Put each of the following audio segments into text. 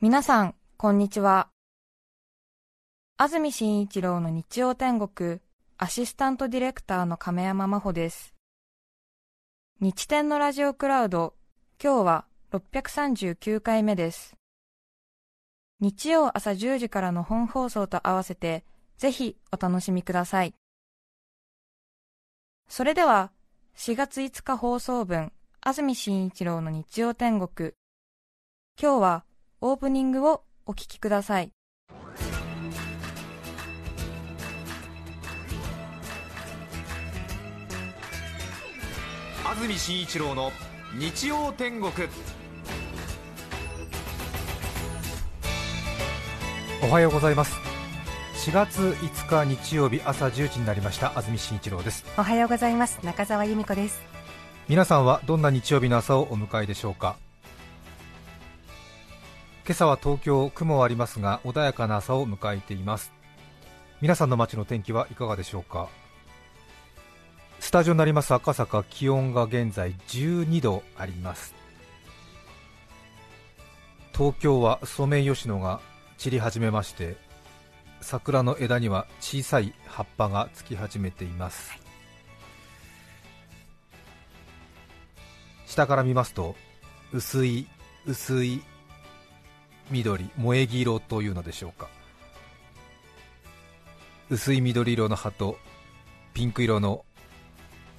皆さん、こんにちは。安住紳一郎の日曜天国、アシスタントディレクターの亀山真帆です。日天のラジオクラウド、今日は639回目です。日曜朝10時からの本放送と合わせて、ぜひお楽しみください。それでは、4月5日放送分、安住紳一郎の日曜天国。今日は、オープニングをお聞きください。安住紳一郎の日曜天国。おはようございます。4月5日日曜日朝1時になりました。安住紳一郎です。おはようございます。中澤由美子です。皆さんはどんな日曜日の朝をお迎えでしょうか？今朝は東京雲はありますが穏やかな朝を迎えています。皆さんの街の天気はいかがでしょうか？スタジオになります赤坂気温が現在12度あります。東京はソメイヨシノが散り始めまして桜の枝には小さい葉っぱがつき始めています、下から見ますと薄い薄い緑萌え木色というのでしょうか。薄い緑色の葉とピンク色の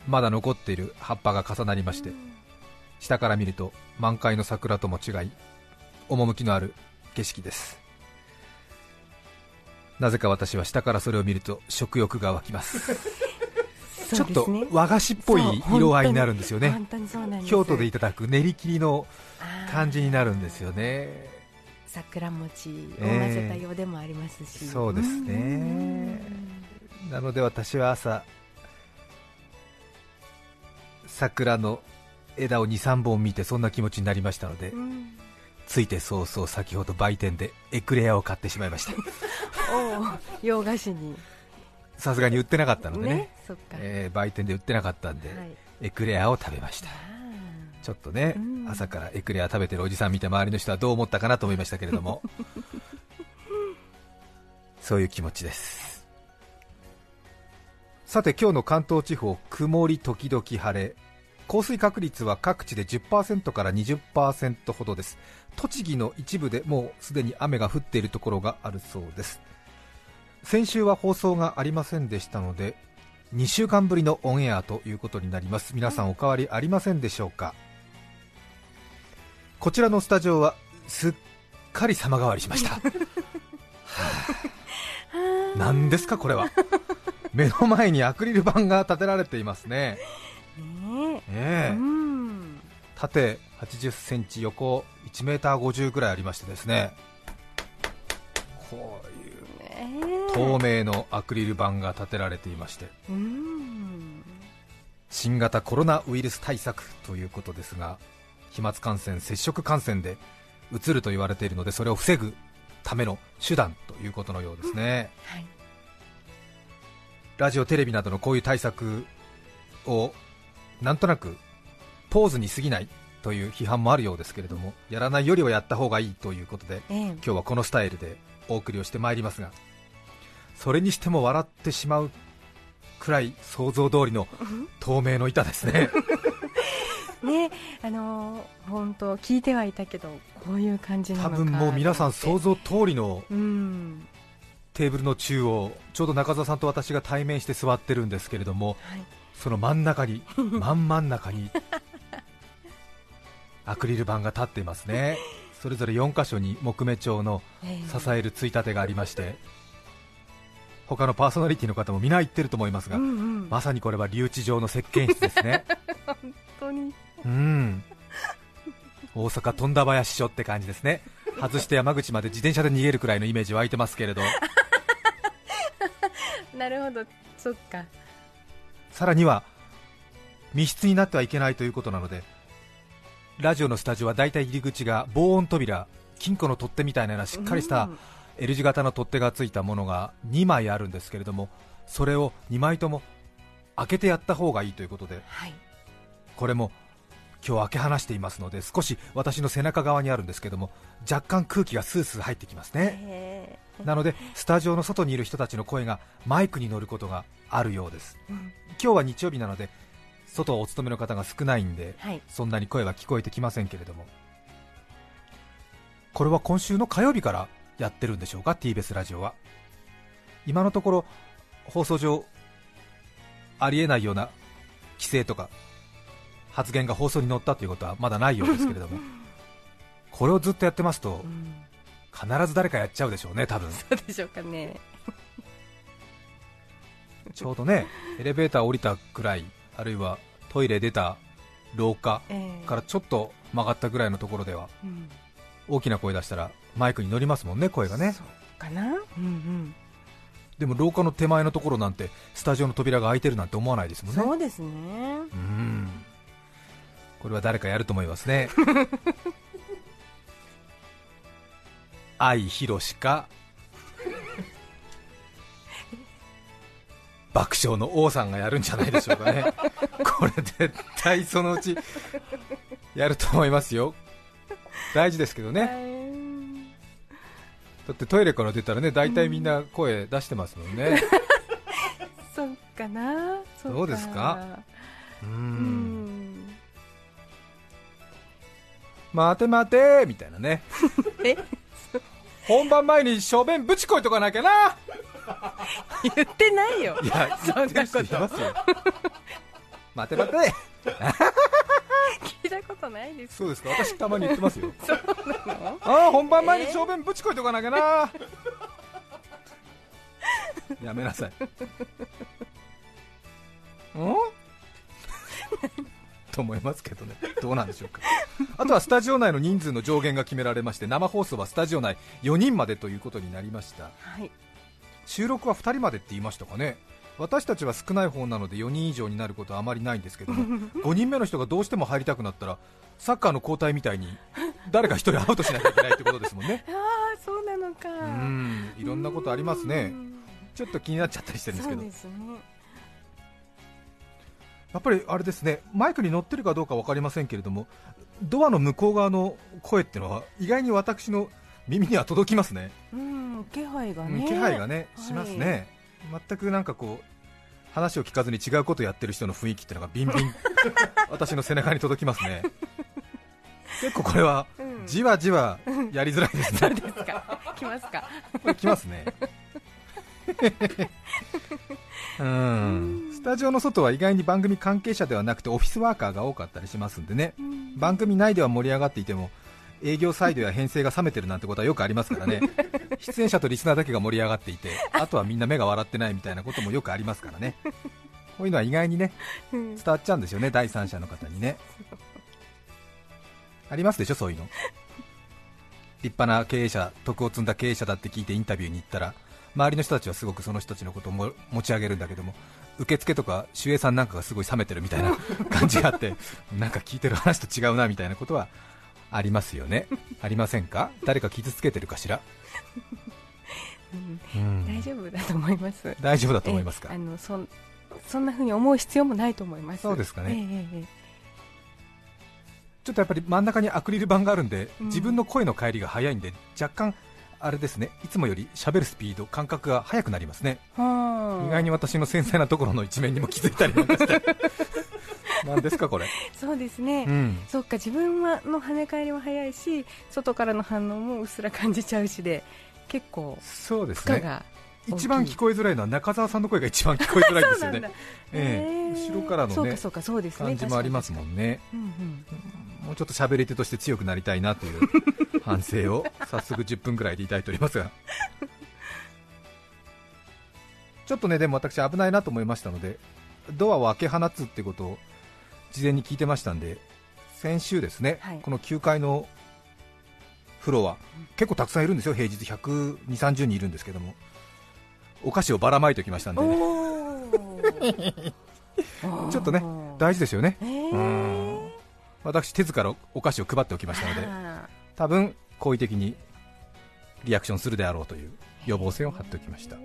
まだ残っている葉っぱが重なりまして、下から見ると満開の桜とも違い趣のある景色です。なぜか私は下からそれを見ると食欲が湧きます。ちょっと和菓子っぽい色合いになるんですよね。京都でいただく練り切りの感じになるんですよね桜餅を混ぜたようでもありますし、えー、そうですね。なので私は朝桜の枝を23本見てそんな気持ちになりましたので、ついて早々先ほど売店でエクレアを買ってしまいました。お洋菓子に。さすがに売ってなかったのでね。ね、えー、売店で売ってなかったんで、はい、エクレアを食べましたちょっとね、うん、朝からエクレア食べてるおじさん見て周りの人はどう思ったかなと思いましたけれども。そういう気持ちです。さて今日の関東地方曇り時々晴れ。降水確率は各地で10%から20%ほどです。栃木の一部でもうすでに雨が降っているところがあるそうです。先週は放送がありませんでしたので2週間ぶりのオンエアということになります。皆さんお変わりありませんでしょうか？こちらのスタジオはすっかり様変わりしました、はあ、何ですかこれは。目の前にアクリル板が立てられていますね。え。え。縦80センチ横1メーター50ぐらいありましてですね。こういう透明のアクリル板が立てられていまして。新型コロナウイルス対策ということですが飛沫感染、接触感染でうつると言われているのでそれを防ぐための手段ということのようですね、はい、ラジオ、テレビなどのこういう対策をなんとなくポーズに過ぎないという批判もあるようですけれどもやらないよりはやった方がいいということで、ええ、今日はこのスタイルでお送りをしてまいりますがそれにしても笑ってしまうくらい想像通りの透明の板ですね ね。あの本当聞いてはいたけどこういう感じなのか多分もう皆さん想像通りの、うん、テーブルの中央ちょうど中澤さんと私が対面して座ってるんですけれども、はい、その真ん中に 真ん真ん中にアクリル板が立っていますね。それぞれ4箇所に木目調の支えるついたてがありまして、他のパーソナリティの方も皆言ってると思いますが、うんうん、まさにこれは留置場の石鹸室ですね。本当にうん。大阪富田林署って感じですね。外して山口まで自転車で逃げるくらいのイメージ湧いてますけれど。なるほど。そっか。さらには密室になってはいけないということなのでラジオのスタジオは大体入り口が防音扉金庫の取っ手みたいなしっかりした L 字型の取っ手がついたものが2枚あるんですけれどもそれを2枚とも開けてやった方がいいということで、はい、これも今日開け放していますので少し私の背中側にあるんですけども若干空気がスースー入ってきますね。なのでスタジオの外にいる人たちの声がマイクに乗ることがあるようです、うん、今日は日曜日なので外をお勤めの方が少ないんで、はい、そんなに声は聞こえてきませんけれども。これは今週の火曜日からやってるんでしょうか？TBS ラジオは。今のところ放送上ありえないような規制とか発言が放送に載ったということはまだないようですけれども。これをずっとやってますと、必ず誰かやっちゃうでしょうね、多分。そうでしょうかね。ちょうどねエレベーター降りたくらい、あるいはトイレ出た廊下からちょっと曲がったぐらいのところでは、大きな声出したらマイクに乗りますもんね、声がね。そうかな、うんうん。でも廊下の手前のところなんてスタジオの扉が開いてるなんて思わないですもんね。そうですね。うんこれは誰かやると思いますね。愛博しか？爆笑の王さんがやるんじゃないでしょうかね、これ絶対そのうちやると思いますよ、大事ですけどね、だってトイレから出たらね大体みんな声出してますもんね、そっかな。そうですか？うん待て待てみたいなね。え？本番前に小便ぶちこいとかなきゃな。言ってないよ。いや言ってる人いますよ。待て待て。聞いたことないです。そうですか？私たまに言ってますよ。そうなの？ああ本番前に小便ぶちこいとかなきゃな、やめなさい。うん？と思いますけどね、どうなんでしょうか。あとはスタジオ内の人数の上限が決められまして、生放送はスタジオ内4人までということになりました、はい、収録は2人までって言いましたかね。私たちは少ない方なので4人以上になることはあまりないんですけども 5人目の人がどうしても入りたくなったらサッカーの交代みたいに誰か1人アウトしなきゃいけないってことですもんね。ああそうなのか。うんいろんなことありますね。ちょっと気になっちゃったりしてるんですけど、ね、やっぱりあれですねマイクに乗ってるかどうか分かりませんけれどもドアの向こう側の声っていうのは意外に私の耳には届きますね、うん、気配がね。気配がね、しますね、全くなんかこう話を聞かずに違うことをやってる人の雰囲気っていうのがビンビン 私の背中に届きますね。結構これはじわじわやりづらいですね、そうですか。来ますか。来ますね うん。スタジオの外は意外に番組関係者ではなくてオフィスワーカーが多かったりしますんでね、番組内では盛り上がっていても営業サイドや編成が冷めてるなんてことはよくありますからね。出演者とリスナーだけが盛り上がっていてあとはみんな目が笑ってないみたいなこともよくありますからね。こういうのは意外にね伝わっちゃうんですよね、第三者の方にね。ありますでしょ、そういうの。立派な経営者、徳を積んだ経営者だって聞いてインタビューに行ったら周りの人たちはすごくその人たちのことを持ち上げるんだけども受付とか守衛さんなんかがすごい冷めてるみたいな 感じがあってなんか聞いてる話と違うなみたいなことはありますよね、ありませんか、誰か傷つけてるかしら、うん、大丈夫だと思います、大丈夫だと思いますか、あのそそんなふうに思う必要もないと思います、そうですかね、えー、ちょっとやっぱり真ん中にアクリル板があるんで、うん、自分の声の帰りが早いんで、若干、あれですね。いつもより喋るスピード、感覚が速くなりますね、意外に私の繊細なところの一面にも気づいたりなんかして。何ですかこれ。そうですね、うん、そっか自分はの跳ね返りも早いし外からの反応もうっすら感じちゃうしで結構そうですね。一番聞こえづらいのは中澤さんの声が一番聞こえづらいですよね。えー、後ろからのね感じもありますもんね、うんうん、もうちょっと喋り手として強くなりたいなという反省を。早速10分ぐらいで抱いておりますが。ちょっとねでも私危ないなと思いましたのでドアを開け放つってことを事前に聞いてましたんで先週ですね、はい、この9階のフロア、結構たくさんいるんですよ、平日120、30人いるんですけども、お菓子をばらまいておきましたんで、ちょっとね、大事ですよね、私、手ずからお菓子を配っておきましたので、多分好意的にリアクションするであろうという予防線を張っておきました。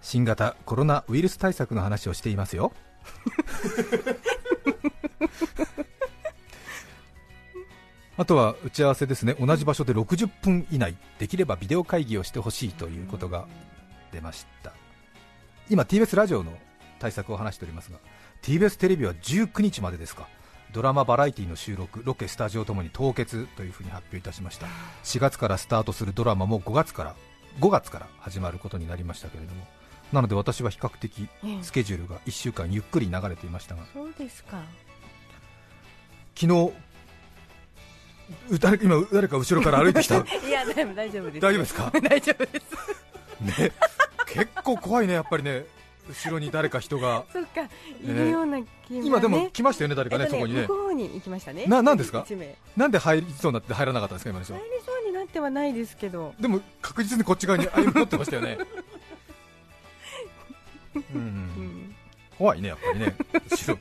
新型コロナウイルス対策の話をしていますよ あとは打ち合わせですね、同じ場所で60分以内、できればビデオ会議をしてほしいということが出ました。今、TBS ラジオの対策を話しておりますが、TBS テレビは19日までですか、ドラマバラエティの収録、ロケ、スタジオともに凍結というふうに発表いたしました。4月からスタートするドラマも5月から5月から始まることになりましたけれどもなので私は比較的スケジュールが1週間ゆっくり流れていましたが、そうですか。昨日誰今誰か後ろから歩いてきた？いや大丈夫です。大丈夫ですか？大丈夫です。ね結構怖いねやっぱりね後ろに誰か人が。そっかいるような気が、ね、今でも来ましたよね誰かね、ねそこにね。向こうに行きましたね。ななんですか？なんで入りそうになって入らなかったんですか今の人。入りそうになってはないですけど。でも確実にこっち側に歩み寄ってましたよね。うん、うん、怖いねやっぱりね。後ろ。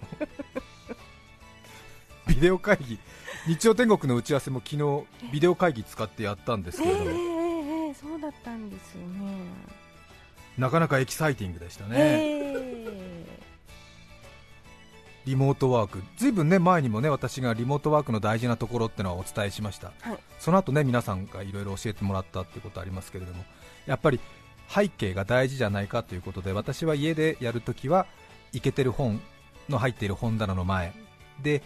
ビデオ会議。日曜天国の打ち合わせも昨日ビデオ会議使ってやったんですけれども、えー、えー、そうだったんですよねなかなかエキサイティングでしたね、リモートワーク、ずいぶん、ね、前にもね私がリモートワークの大事なところってのはお伝えしました、はい、その後ね皆さんがいろいろ教えてもらったってことありますけれども、やっぱり背景が大事じゃないかということで、私は家でやるときは、いけてる本の入っている本棚の前。で、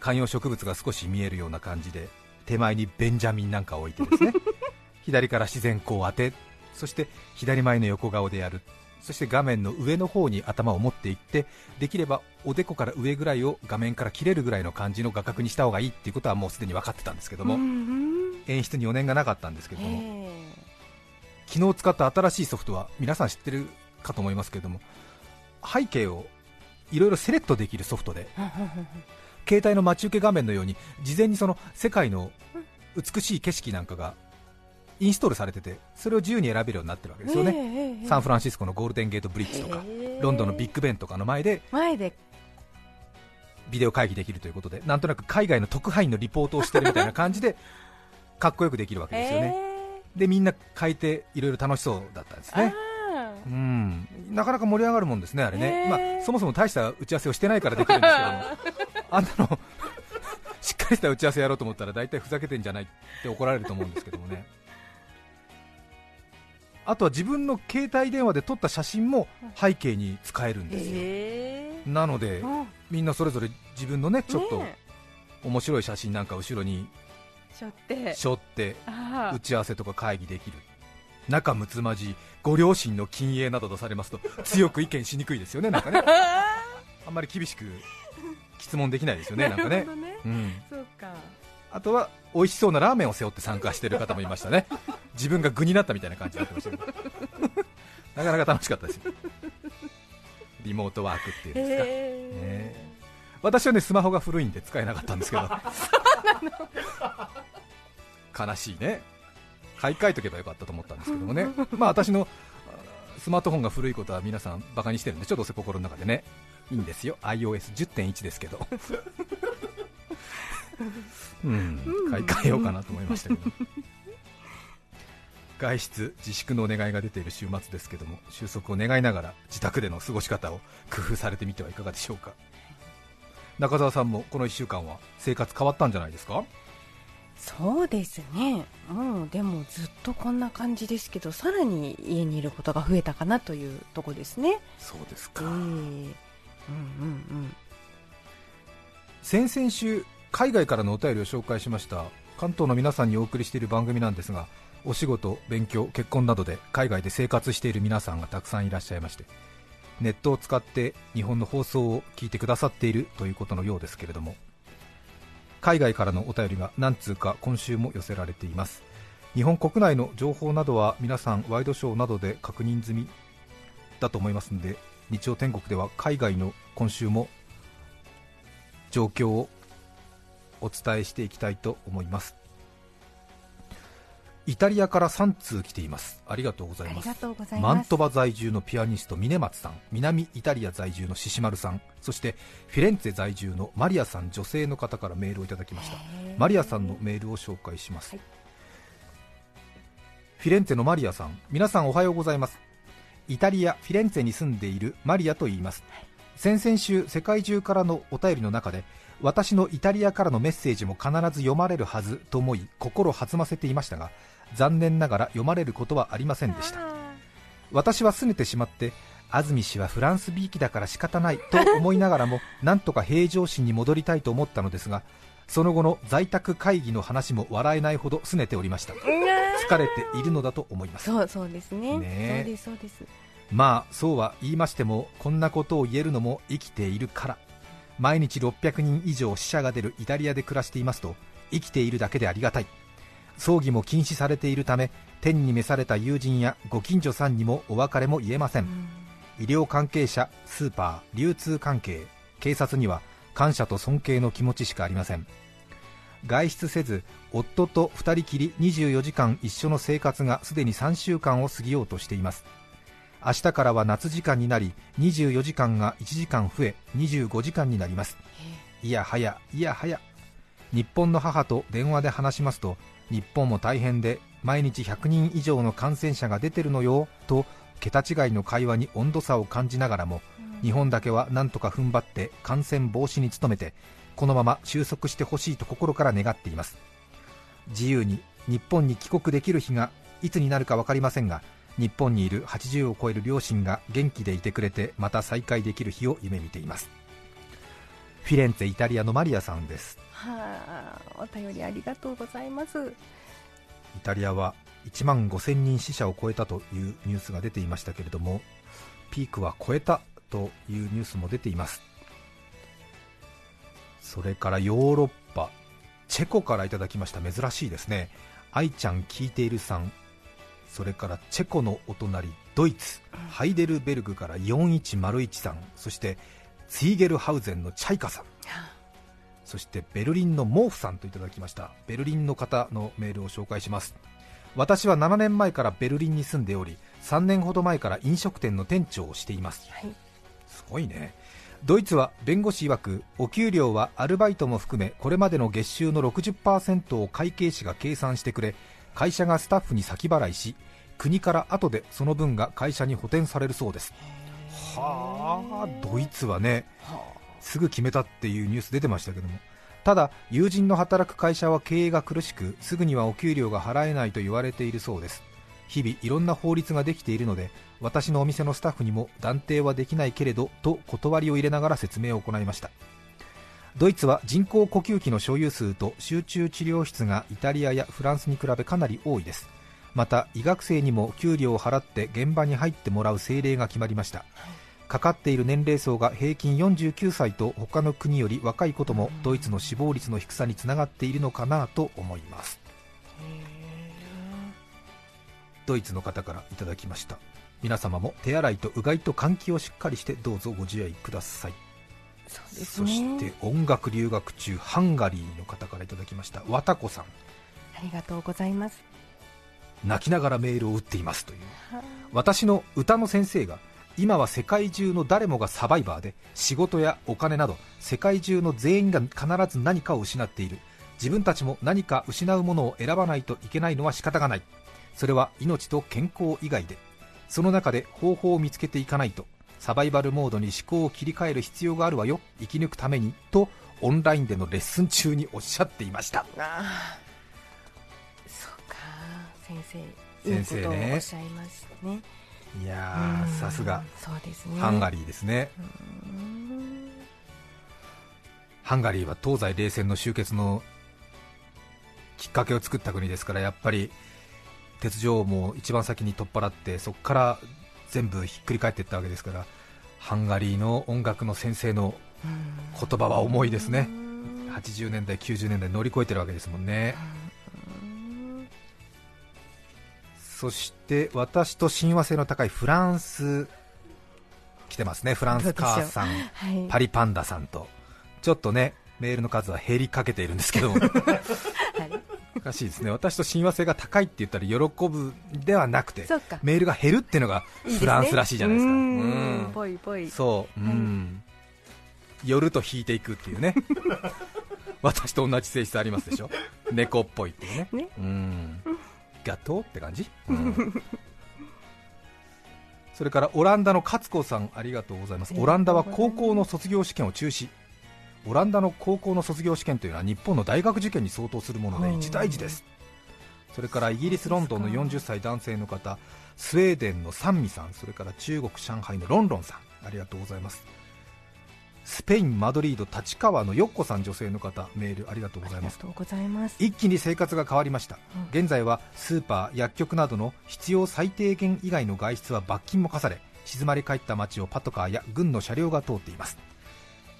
観葉植物が少し見えるような感じで、手前にベンジャミンなんかを置いてですね。左から自然光を当てそして左前の横顔でやる。そして画面の上の方に頭を持っていってできればおでこから上ぐらいを画面から切れるぐらいの感じの画角にした方がいいっていうことはもうすでに分かってたんですけども、演出に余念がなかったんですけども。昨日使った新しいソフトは皆さん知ってるかと思いますけども背景をいろいろセレクトできるソフトで 携帯の待ち受け画面のように事前にその世界の美しい景色なんかがインストールされててそれを自由に選べるようになってるわけですよね、サンフランシスコのゴールデンゲートブリッジとか、ロンドンのビッグベンとかの前で前で。ビデオ会議できるということでなんとなく海外の特派員のリポートをしてるみたいな感じで かっこよくできるわけですよね、でみんな変えていろいろ楽しそうだったんですね。うん。なかなか盛り上がるもんですね、あれね、まあ、そもそも大した打ち合わせをしてないからできるんですけど あんなの しっかりした打ち合わせやろうと思ったら大体ふざけてんじゃないって怒られると思うんですけどもね。あとは自分の携帯電話で撮った写真も背景に使えるんですよ、えー、なので、みんなそれぞれ自分のねちょっと面白い写真なんか後ろにしょって。しょって打ち合わせとか会議できる。仲睦まじいご両親の禁煙などとされますと 強く意見しにくいですよね、なんかね。あんまり厳しく質問できないですよね、なんかね。ね。うん、そうかあとは美味しそうなラーメンを背負って参加している方もいましたね、自分が具になったみたいな感じになってましたけど、なかなか楽しかったですリモートワークっていうんですか、ね、私はねスマホが古いんで使えなかったんですけど、悲しいね、買い替えとけばよかったと思ったんですけどもね、まあ私のスマートフォンが古いことは皆さんバカにしてるんで、ちょっと心の中でね、いいんですよ、iOS10.1 ですけど。うん、買い替えようかなと思いましたけど、外出自粛のお願いが出ている週末ですけども収束を願いながら自宅での過ごし方を工夫されてみてはいかがでしょうか。中澤さんもこの1週間は生活変わったんじゃないですか？そうですね、もうでもずっとこんな感じですけど、さらに家にいることが増えたかなというとこですね。そうですか、えー、うんうんうん、先々週海外からのお便りを紹介しました関東の皆さんにお送りしている番組なんですがお仕事、勉強、結婚などで海外で生活している皆さんがたくさんいらっしゃいましてネットを使って日本の放送を聞いてくださっているということのようですけれども海外からのお便りが何通か今週も寄せられています。日本国内の情報などは皆さんワイドショーなどで確認済みだと思いますので日曜天国では海外の今週も状況をお伝えしていきたいと思います。イタリアから3通来ています。ありがとうございます。マントバ在住のピアニスト峰松さん南イタリア在住の獅子丸さんそしてフィレンツェ在住のマリアさん女性の方からメールをいただきました。マリアさんのメールを紹介します、はい、フィレンツェのマリアさん皆さんおはようございます。イタリア・フィレンツェに住んでいるマリアと言います、先々週世界中からのお便りの中で私のイタリアからのメッセージも必ず読まれるはずと思い心弾ませていましたが残念ながら読まれることはありませんでした私は拗ねてしまって安住氏はフランスびいきだから仕方ないと思いながらもなんとか平常心に戻りたいと思ったのですがその後の在宅会議の話も笑えないほど拗ねておりました。疲れているのだと思います。そうそうですね。ねそうですそうですまあそうは言いましてもこんなことを言えるのも生きているから。毎日600人以上死者が出るイタリアで暮らしていますと生きているだけでありがたい。葬儀も禁止されているため天に召された友人やご近所さんにもお別れも言えません、医療関係者スーパー流通関係警察には感謝と尊敬の気持ちしかありません。外出せず夫と2人きり24時間一緒の生活がすでに3週間を過ぎようとしています明日からは夏時間になり24時間が1時間増え25時間になります。いやはやいやはや。日本の母と電話で話しますと日本も大変で毎日100人以上の感染者が出てるのよと桁違いの会話に温度差を感じながらも、日本だけはなんとか踏ん張って感染防止に努めてこのまま収束してほしいと心から願っています。自由に日本に帰国できる日がいつになるか分かりませんが日本にいる80を超える両親が元気でいてくれてまた再会できる日を夢見ています。フィレンツェイタリアのマリアさんです。はあお便りありがとうございます。イタリアは1万5000人死者を超えたというニュースが出ていましたけれどもピークは超えたというニュースも出ています。それからヨーロッパチェコからいただきました。珍しいですね。愛ちゃん聞いているさんそれからチェコのお隣ドイツ、ハイデルベルグから4101さんそしてツイゲルハウゼンのチャイカさん。そしてベルリンの毛布さんといただきました。ベルリンの方のメールを紹介します。私は7年前からベルリンに住んでおり3年ほど前から飲食店の店長をしています、はい、すごいね。ドイツは弁護士曰くお給料はアルバイトも含めこれまでの月収の60%を会計士が計算してくれ会社がスタッフに先払いし国から後でその分が会社に補填されるそうです。はあドイツはねすぐ決めたっていうニュース出てましたけども。ただ友人の働く会社は経営が苦しくすぐにはお給料が払えないと言われているそうです。日々いろんな法律ができているので私のお店のスタッフにも断定はできないけれどと断りを入れながら説明を行いました。ドイツは人工呼吸器の所有数と集中治療室がイタリアやフランスに比べかなり多いです。また医学生にも給料を払って現場に入ってもらう政令が決まりました、かかっている年齢層が平均49歳と他の国より若いこともドイツの死亡率の低さにつながっているのかなと思います。ドイツの方からいただきました。皆様も手洗いとうがいと換気をしっかりしてどうぞご自愛くださいそ、ね、そして音楽留学中ハンガリーの方からいただきましたわたこさん。ありがとうございます。泣きながらメールを打っていますという。私の歌の先生が今は世界中の誰もがサバイバーで仕事やお金など世界中の全員が必ず何かを失っている。自分たちも何か失うものを選ばないといけないのは仕方がない。それは命と健康以外でその中で方法を見つけていかないとサバイバルモードに思考を切り替える必要があるわよ。生き抜くために。とオンラインでのレッスン中におっしゃっていました。あそうか。先生先生ね。おっしゃいますね。いやさすが。そうです、ね、ハンガリーですね。ハンガリーは東西冷戦の終結のきっかけを作った国ですからやっぱり鉄条も一番先に取っ払ってそこから全部ひっくり返っていったわけですからハンガリーの音楽の先生の言葉は重いですね。80年代、90年代乗り越えてるわけですもんね。そして私と親和性の高いフランス来てますね。フランス母さん、はい、パリパンダさんと。ちょっとねメールの数は減りかけているんですけども、はい難しいですね。私と親和性が高いって言ったら喜ぶではなくてメールが減るっていうのがフランスらしいじゃないですか。いいすね、うん。ぽいぽい。そう、うん、寄ると引いていくっていうね。私と同じ性質ありますでしょ。猫っぽいっていうね。ね。うん。ガトーって感じ、うん。それからオランダの勝子さんありがとうございます。オランダは高校の卒業試験を中止オランダの高校の卒業試験というのは日本の大学受験に相当するもので一大事です。それからイギリス・ロンドンの40歳男性の方スウェーデンのサンミさんそれから中国・上海のロンロンさんありがとうございます。スペイン・マドリード立川のよっこさん女性の方メールありがとうございます。一気に生活が変わりました、うん、現在はスーパー薬局などの必要最低限以外の外出は罰金も課され静まり返った街をパトカーや軍の車両が通っています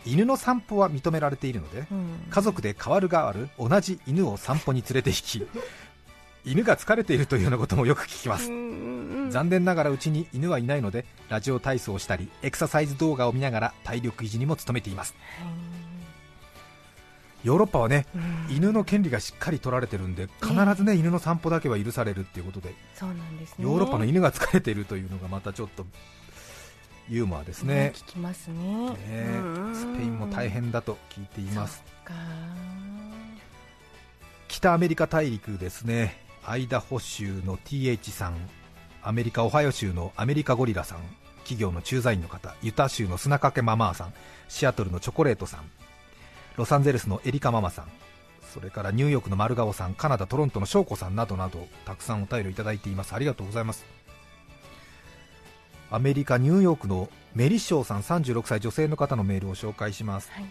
犬の散歩は認められているので、うん、家族で代わる代わる同じ犬を散歩に連れて行き 犬が疲れているというようなこともよく聞きます、残念ながらうちに犬はいないのでラジオ体操をしたりエクササイズ動画を見ながら体力維持にも努めています。ヨーロッパはね、犬の権利がしっかり取られてるんで必ずね、犬の散歩だけは許されるっていうことでそうなんです、ね、ヨーロッパの犬が疲れているというのがまたちょっとユーモアですね、聞きますね。ねスペインも大変だと聞いています。北アメリカ大陸ですね。アイダホ州の TH さん。アメリカ・オハイオ州のアメリカゴリラさん。企業の駐在員の方。ユタ州の砂かけママーさん。シアトルのチョコレートさん。ロサンゼルスのエリカママさん。それからニューヨークの丸顔さん。カナダ・トロントの翔子さんなどなど。たくさんお便りいただいています。ありがとうございますアメリカ・ニューヨークのメリッショーさん36歳女性の方のメールを紹介します、はい、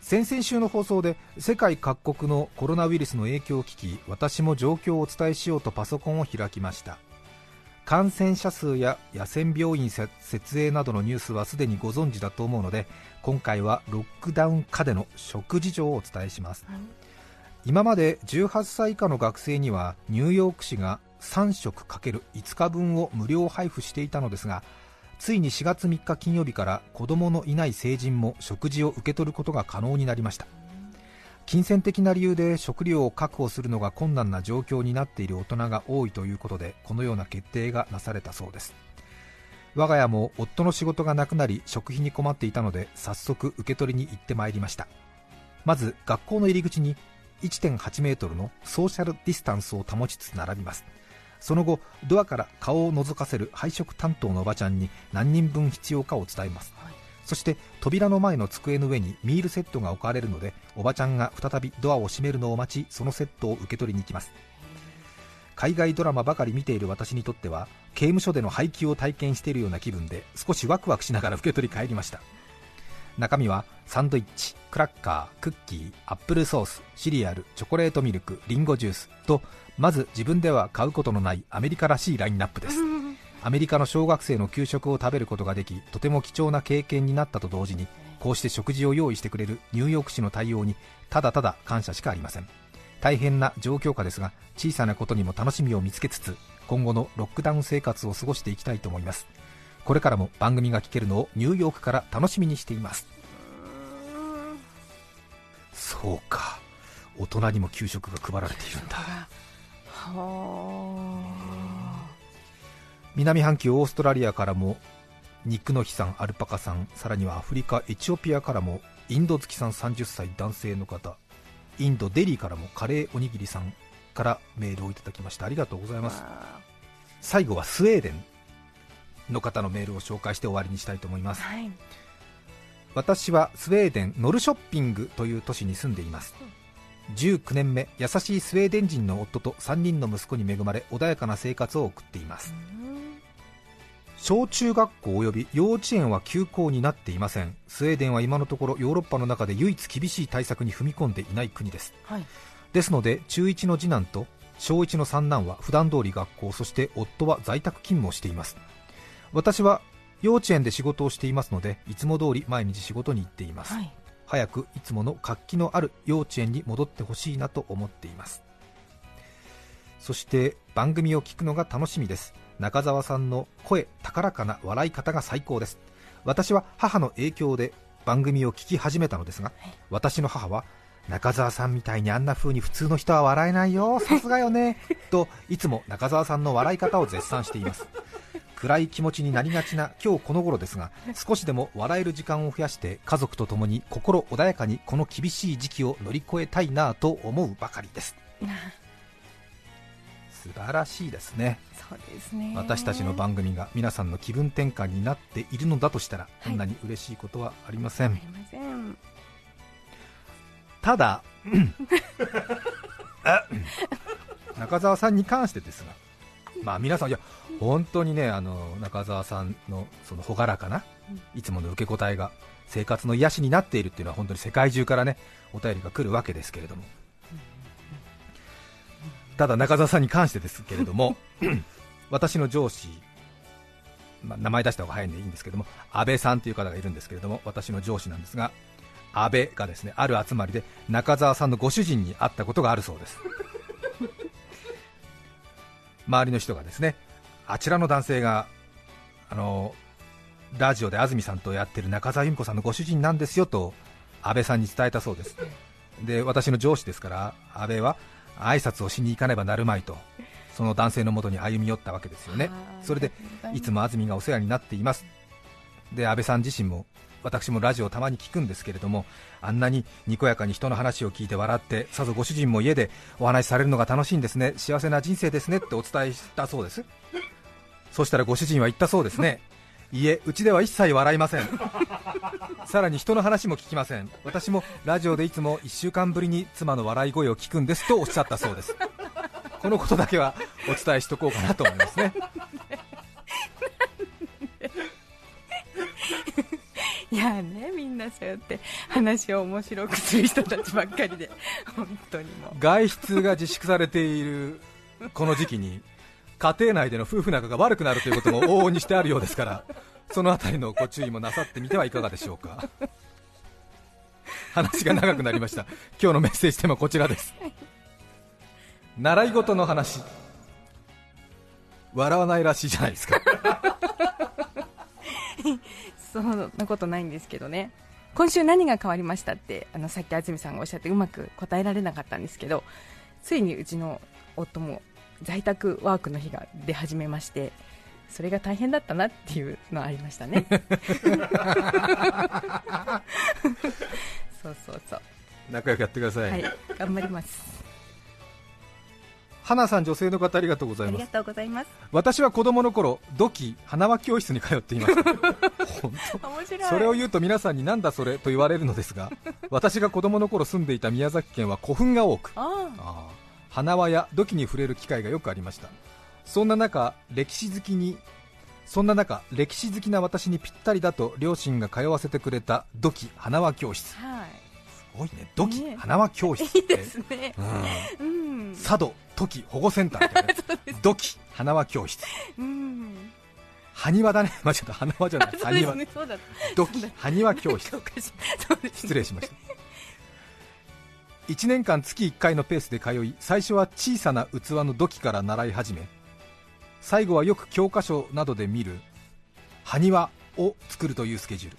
先々週の放送で世界各国のコロナウイルスの影響を聞き私も状況をお伝えしようとパソコンを開きました。感染者数や野戦病院設営などのニュースはすでにご存知だと思うので今回はロックダウン下での食事情をお伝えします、はい、今まで18歳以下の学生にはニューヨーク市が3食 ×5 日分を無料配布していたのですがついに4月3日金曜日から子供のいない成人も食事を受け取ることが可能になりました。金銭的な理由で食料を確保するのが困難な状況になっている大人が多いということでこのような決定がなされたそうです。我が家も夫の仕事がなくなり食費に困っていたので早速受け取りに行ってまいりました。まず学校の入り口に1.8メートルのソーシャルディスタンスを保ちつつ並びます。その後ドアから顔を覗かせる配食担当のおばちゃんに何人分必要かを伝えます、はい、そして扉の前の机の上にミールセットが置かれるのでおばちゃんが再びドアを閉めるのを待ちそのセットを受け取りに行きます。海外ドラマばかり見ている私にとっては刑務所での配給を体験しているような気分で少しワクワクしながら受け取り帰りました中身はサンドイッチクラッカークッキーアップルソースシリアルチョコレートミルクリンゴジュースとまず自分では買うことのないアメリカらしいラインナップです。アメリカの小学生の給食を食べることができとても貴重な経験になったと同時にこうして食事を用意してくれるニューヨーク市の対応にただただ感謝しかありません。大変な状況下ですが小さなことにも楽しみを見つけつつ今後のロックダウン生活を過ごしていきたいと思いますこれからも番組が聞けるのをニューヨークから楽しみにしています。そうか。大人にも給食が配られているんだ。南半球オーストラリアからも肉の日さんアルパカさんさらにはアフリカエチオピアからもインド好きさん30歳男性の方インドデリーからもカレーおにぎりさんからメールをいただきました。ありがとうございます。最後はスウェーデンの方のメールを紹介して終わりにしたいと思います、はい、私はスウェーデンノルショッピングという都市に住んでいます、19年目優しいスウェーデン人の夫と3人の息子に恵まれ穏やかな生活を送っています。小中学校及び幼稚園は休校になっていません。スウェーデンは今のところヨーロッパの中で唯一厳しい対策に踏み込んでいない国です、はい、ですので中1の次男と小1の三男は普段通り学校そして夫は在宅勤務をしています私は幼稚園で仕事をしていますのでいつも通り毎日仕事に行っています、はい。早くいつもの活気のある幼稚園に戻ってほしいなと思っています。そして番組を聞くのが楽しみです。中澤さんの声高らかな笑い方が最高です。私は母の影響で番組を聞き始めたのですが、私の母は中澤さんみたいにあんな風に普通の人は笑えないよさすがよねといつも中澤さんの笑い方を絶賛しています暗い気持ちになりがちな今日この頃ですが少しでも笑える時間を増やして家族と共に心穏やかにこの厳しい時期を乗り越えたいなと思うばかりです。ス 素晴らしいですね。そうですね。私たちの番組が皆さんの気分転換になっているのだとしたら、こんなに嬉しいことはありません、ありません。ただあ 中澤さんに関してですが、まあ、皆さん、いや本当にねあの中澤さんのその朗らかな、いつもの受け答えが生活の癒しになっているっていうのは本当に世界中からねお便りが来るわけですけれども、ただ中澤さんに関してですけれども、私の上司、まあ、名前出した方が早いんでいいんですけども、安倍さんという方がいるんですけれども、私の上司なんですが、安倍がですねある集まりで中澤さんのご主人に会ったことがあるそうです周りの人がですねあちらの男性があのラジオで安住さんとやってる中澤由美子さんのご主人なんですよと安倍さんに伝えたそうです。で私の上司ですから安倍は挨拶をしに行かねばなるまいとその男性のもとに歩み寄ったわけですよね。それでいつも安住がお世話になっています。で安倍さん自身も私もラジオをたまに聞くんですけれどもあんなににこやかに人の話を聞いて笑ってさぞご主人も家でお話しされるのが楽しいんですね。幸せな人生ですねってお伝えしたそうです。そしたらご主人は言ったそうですね。いえうちでは一切笑いません。さらに人の話も聞きません。私もラジオでいつも1週間ぶりに妻の笑い声を聞くんですとおっしゃったそうです。このことだけはお伝えしとこうかなと思いますね。いやねみんなそうやって話を面白くする人たちばっかりで。本当にもう。外出が自粛されているこの時期に家庭内での夫婦仲が悪くなるということも往々にしてあるようですからそのあたりのご注意もなさってみてはいかがでしょうか。話が長くなりました。今日のメッセージテーマはこちらです。習い事の話。笑わないらしいじゃないですか そんなことないんですけどね。今週何が変わりましたってあのさっき安住さんがおっしゃってうまく答えられなかったんですけどついにうちの夫も在宅ワークの日が出始めましてそれが大変だったなっていうのはありましたね。そうそうそう。仲良くやってください、はい頑張ります花さん女性の方ありがとうございます。ありがとうございます。私は子供の頃土器花輪教室に通っていました 本当？面白い。それを言うと皆さんになんだそれと言われるのですが 私が子供の頃住んでいた宮崎県は古墳が多く。花輪や土器に触れる機会がよくありました。そんな中歴史好きにそんな中歴史好きな私にぴったりだと両親が通わせてくれた土器花輪教室。はいごいね。土器ね。花輪教室っいいてですね。うん。うん。佐渡土器保護センターみたいな。ね土器花輪教室。うん。埴輪だね。間違った花輪じゃない。埴輪。ね。そうだ土器埴輪教室。失礼しました。1年間月1回のペースで通い最初は小さな器の土器から習い始め最後はよく教科書などで見る埴輪を作るというスケジュール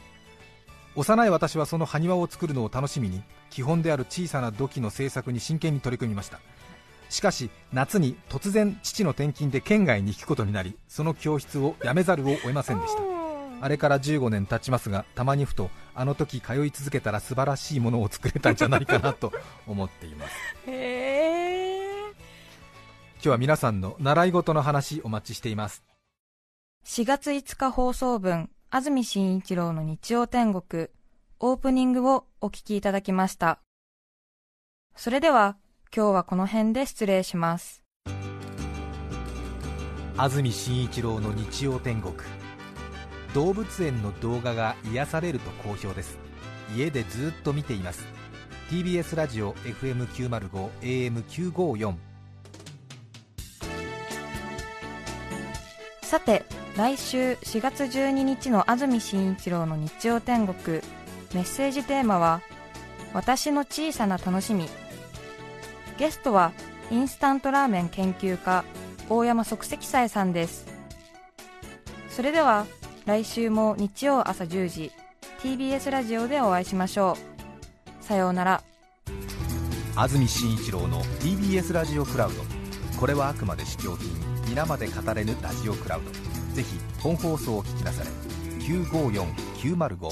幼い私はその埴輪を作るのを楽しみに基本である小さな土器の製作に真剣に取り組みました。しかし夏に突然父の転勤で県外に行くことになりその教室を辞めざるを得ませんでした。あれから15年経ちますがたまにふとあの時通い続けたら素晴らしいものを作れたんじゃないかなと 思っています。へえ。今日は皆さんの習い事の話お待ちしています。4月5日放送分、安住紳一郎の日曜天国、オープニングをお聞きいただきました。それでは、今日はこの辺で失礼します。安住紳一郎の日曜天国動物園の動画が癒されると好評です家でずっと見ています TBS ラジオ FM905 AM954 さて、来週4月12日の安住紳一郎の日曜天国、メッセージテーマは、私の小さな楽しみ。ゲストは、インスタントラーメン研究家、大山即席斎さんです。それでは、来週も日曜朝10時、TBS ラジオでお会いしましょう。さようなら。安住紳一郎の TBS ラジオクラウドこれはあくまで試供品皆まで語れぬラジオクラウド。ぜひ本放送を聞きなされ。954-905